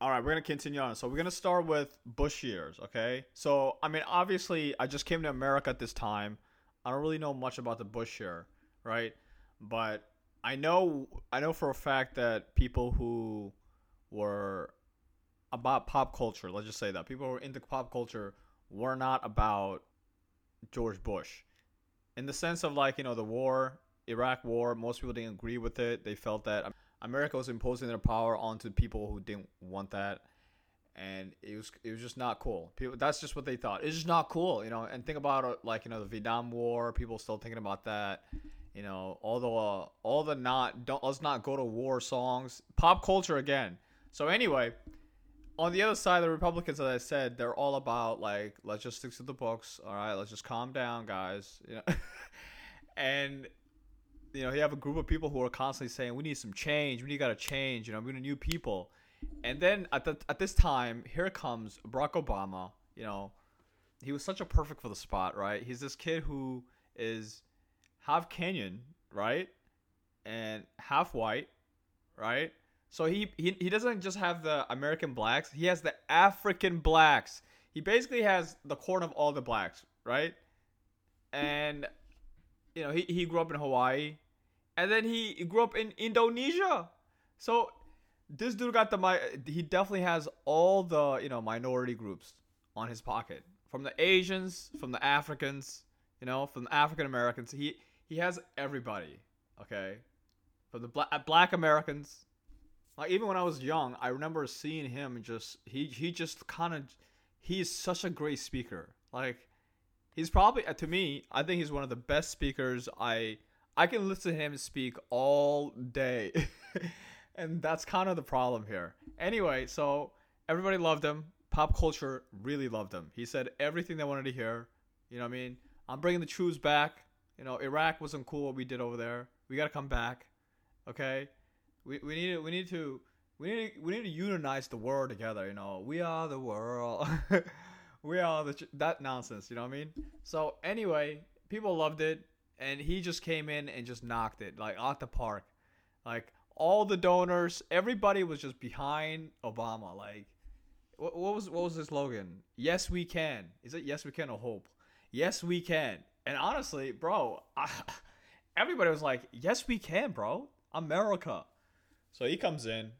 All right, we're gonna continue on. So we're gonna start with Bush years, okay? So I mean, obviously, I just came to America at this time. I don't really know much about the Bush year, right? But I know, I know for a fact that people who were about pop culture, let's just say that people who were into pop culture were not about George Bush, in the sense of like you know the war, Iraq War. Most people didn't agree with it. They felt that America was imposing their power onto people who didn't want that, and it was it was just not cool. People, that's just what they thought. It's just not cool, you know. And think about like you know the Vietnam War. People still thinking about that. You know, all the uh, all the not don't let's not go to war songs. Pop culture again. So anyway, on the other side, the Republicans, as I said, they're all about like let's just stick to the books. All right, let's just calm down, guys. You know, and you know, you have a group of people who are constantly saying, "We need some change. We need got to change." You know, we need new people. And then at the at this time, here comes Barack Obama. You know, he was such a perfect for the spot, right? He's this kid who is half Kenyan, right, and half white, right. So he, he he doesn't just have the American blacks; he has the African blacks. He basically has the corn of all the blacks, right? And you know, he, he grew up in Hawaii, and then he grew up in Indonesia. So this dude got the my he definitely has all the you know minority groups on his pocket, from the Asians, from the Africans, you know, from the African Americans. He he has everybody, okay, from the black uh, black Americans. Like even when I was young, I remember seeing him just he he just kind of he's such a great speaker. Like he's probably to me, I think he's one of the best speakers. I I can listen to him speak all day, and that's kind of the problem here. Anyway, so everybody loved him. Pop culture really loved him. He said everything they wanted to hear. You know what I mean? I'm bringing the troops back. You know, Iraq wasn't cool what we did over there. We got to come back. Okay? We, we need we need to we need to, we need to unionize the world together, you know. We are the world. we are the that nonsense. You know what I mean? So anyway, people loved it, and he just came in and just knocked it like out the park. Like all the donors, everybody was just behind Obama. Like, what, what was what was his slogan? Yes, we can. Is it yes we can or hope? Yes, we can. And honestly, bro, I, everybody was like, yes, we can, bro. America. So he comes in,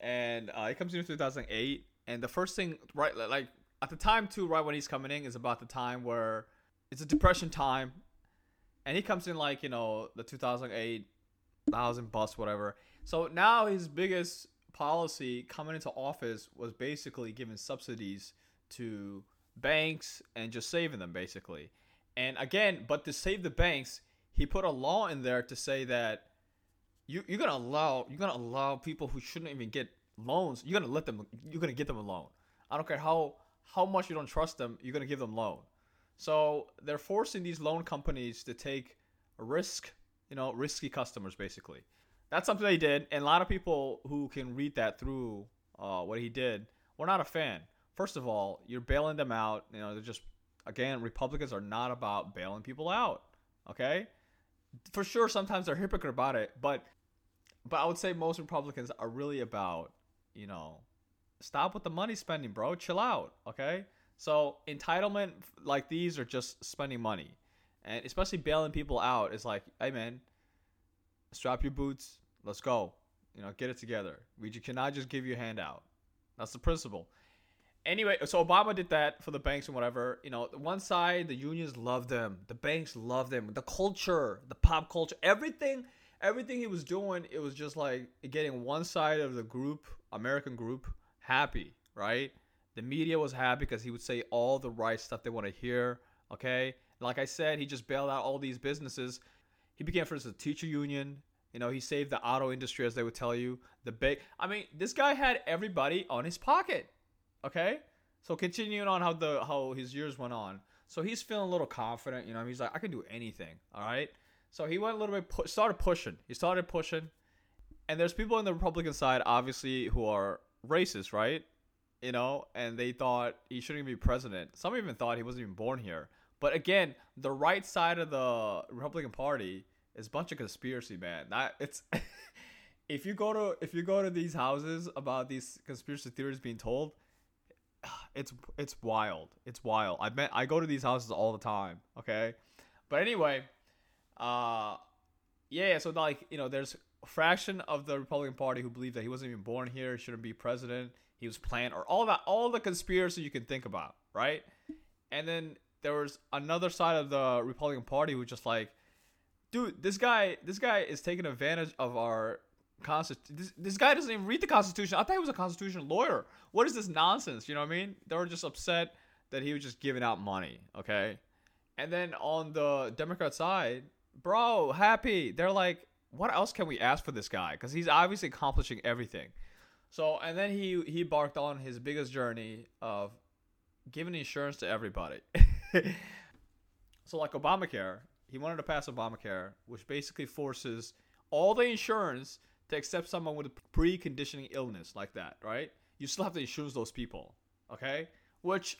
and uh, he comes in in 2008 and the first thing, right, like at the time too, right when he's coming in, is about the time where it's a depression time, and he comes in like you know the 2008 thousand bus whatever. So now his biggest policy coming into office was basically giving subsidies to banks and just saving them basically. And again, but to save the banks, he put a law in there to say that you you're gonna allow you're gonna allow people who shouldn't even get loans, you're gonna let them. You're gonna get them a loan. I don't care how how much you don't trust them. You're gonna give them loan. So they're forcing these loan companies to take risk. You know, risky customers basically. That's something they did, and a lot of people who can read that through uh, what he did were not a fan. First of all, you're bailing them out. You know, they're just again, Republicans are not about bailing people out. Okay, for sure, sometimes they're hypocrite about it, but but I would say most Republicans are really about you know, stop with the money spending, bro. Chill out, okay? So entitlement like these are just spending money, and especially bailing people out is like, hey man, strap your boots, let's go. You know, get it together. We cannot just give you a handout. That's the principle. Anyway, so Obama did that for the banks and whatever. You know, one side the unions love them, the banks love them, the culture, the pop culture, everything everything he was doing, it was just like getting one side of the group, American group, happy, right? The media was happy because he would say all the right stuff they want to hear. Okay, like I said, he just bailed out all these businesses. He began for instance, a teacher union. You know, he saved the auto industry, as they would tell you. The big, I mean, this guy had everybody on his pocket. Okay, so continuing on how the how his years went on, so he's feeling a little confident. You know, he's like, I can do anything. All right. So he went a little bit, pu- started pushing. He started pushing, and there's people on the Republican side, obviously, who are racist, right? You know, and they thought he shouldn't even be president. Some even thought he wasn't even born here. But again, the right side of the Republican Party is a bunch of conspiracy, man. That it's if you go to if you go to these houses about these conspiracy theories being told, it's it's wild. It's wild. I bet I go to these houses all the time. Okay, but anyway, uh, yeah. So like you know, there's a fraction of the Republican Party who believe that he wasn't even born here, shouldn't be president, he was planned, or all that, all the conspiracy you can think about, right? And then there was another side of the Republican Party who just like, dude, this guy, this guy is taking advantage of our constitution. This, this guy doesn't even read the Constitution. I thought he was a constitutional lawyer. What is this nonsense? You know what I mean? They were just upset that he was just giving out money. Okay, and then on the Democrat side, bro, happy. They're like, what else can we ask for this guy? Because he's obviously accomplishing everything. So, and then he he embarked on his biggest journey of giving insurance to everybody. so, like Obamacare, he wanted to pass Obamacare, which basically forces all the insurance to accept someone with a preconditioning illness like that, right? You still have to insure those people, okay? Which,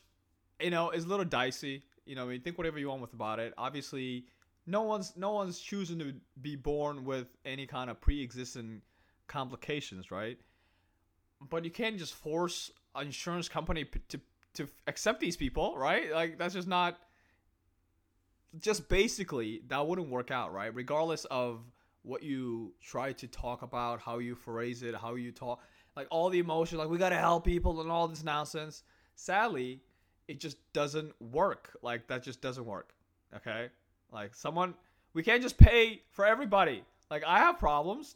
you know, is a little dicey. You know, I mean, think whatever you want with about it. Obviously, no one's no one's choosing to be born with any kind of pre-existing complications, right? But you can't just force an insurance company to to accept these people, right? Like that's just not just basically that wouldn't work out, right? Regardless of what you try to talk about, how you phrase it, how you talk, like all the emotion, like we gotta help people and all this nonsense. Sadly, it just doesn't work. Like that just doesn't work. Okay, like someone, we can't just pay for everybody. Like I have problems.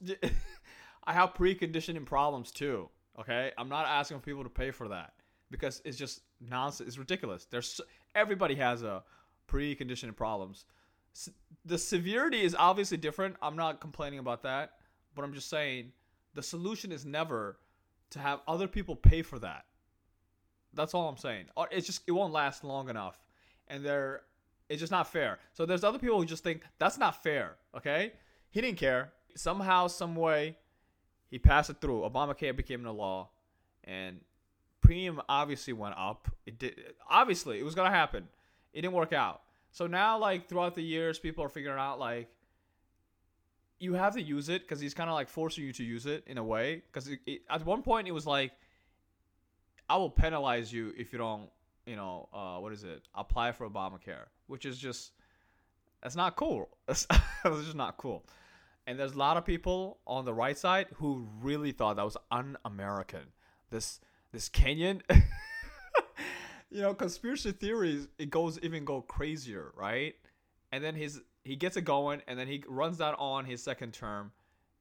I have preconditioning problems too. Okay, I'm not asking people to pay for that because it's just nonsense. It's ridiculous. There's everybody has a preconditioning problems. The severity is obviously different. I'm not complaining about that, but I'm just saying the solution is never to have other people pay for that. That's all I'm saying. It's just it won't last long enough, and they're it's just not fair. So there's other people who just think that's not fair. Okay, he didn't care. Somehow, some way, he passed it through. Obamacare became a law, and premium obviously went up. It did. Obviously, it was gonna happen. It didn't work out. So now, like throughout the years, people are figuring out like you have to use it because he's kind of like forcing you to use it in a way. Because at one point, it was like, I will penalize you if you don't, you know, uh, what is it? Apply for Obamacare, which is just that's not cool. That's just not cool. And there's a lot of people on the right side who really thought that was un-American. This this Kenyan. you know, conspiracy theories it goes even go crazier, right? And then his he gets it going, and then he runs that on his second term.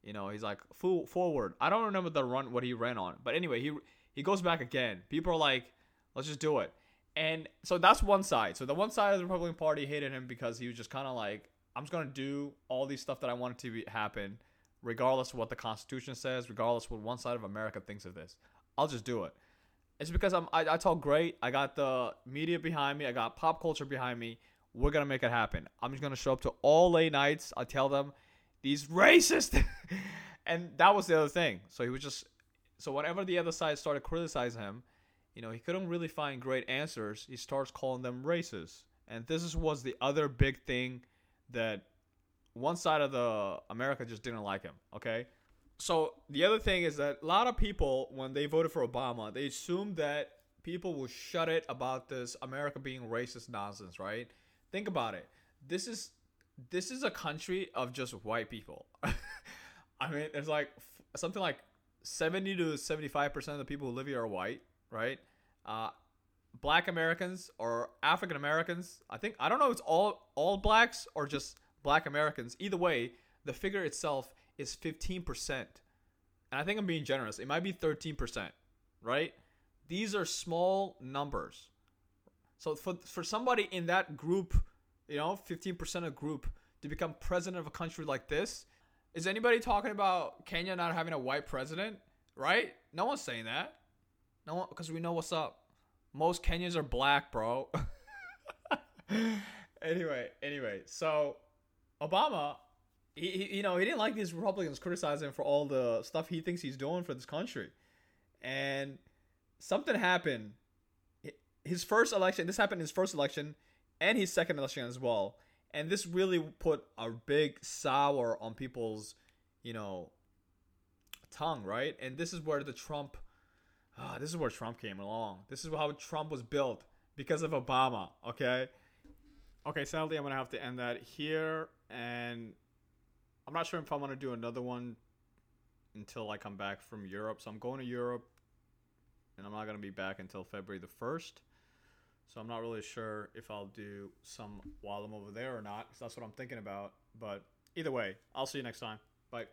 You know, he's like full forward. I don't remember the run what he ran on, but anyway, he he goes back again. People are like, let's just do it. And so that's one side. So the one side of the Republican Party hated him because he was just kind of like, I'm just gonna do all these stuff that I wanted to be, happen, regardless of what the Constitution says, regardless of what one side of America thinks of this. I'll just do it. It's because I'm I, I talk great. I got the media behind me. I got pop culture behind me. We're gonna make it happen. I'm just gonna show up to all late nights. I tell them these racist, and that was the other thing. So he was just so whenever the other side started criticizing him, you know, he couldn't really find great answers. He starts calling them racist, and this is, was the other big thing that one side of the America just didn't like him. Okay, so the other thing is that a lot of people, when they voted for Obama, they assumed that people will shut it about this America being racist nonsense, right? Think about it. This is this is a country of just white people. I mean, it's like something like 70 to 75% of the people who live here are white, right? Uh, black Americans or African Americans. I think I don't know it's all all blacks or just black Americans. Either way, the figure itself is 15%. And I think I'm being generous. It might be 13%, right? These are small numbers. So for for somebody in that group, you know, 15% of group to become president of a country like this, is anybody talking about Kenya not having a white president? Right? No one's saying that. No because we know what's up. Most Kenyans are black, bro. anyway, anyway, so Obama he, he, you know, he didn't like these Republicans criticizing him for all the stuff he thinks he's doing for this country. And something happened. His first election, this happened in his first election and his second election as well. And this really put a big sour on people's, you know, tongue, right? And this is where the Trump, ah, this is where Trump came along. This is how Trump was built because of Obama. Okay. Okay, sadly, I'm gonna have to end that here, and I'm not sure if I'm gonna do another one until I come back from Europe. So I'm going to Europe, and I'm not gonna be back until February the first. So I'm not really sure if I'll do some while I'm over there or not. That's what I'm thinking about. But either way, I'll see you next time. Bye.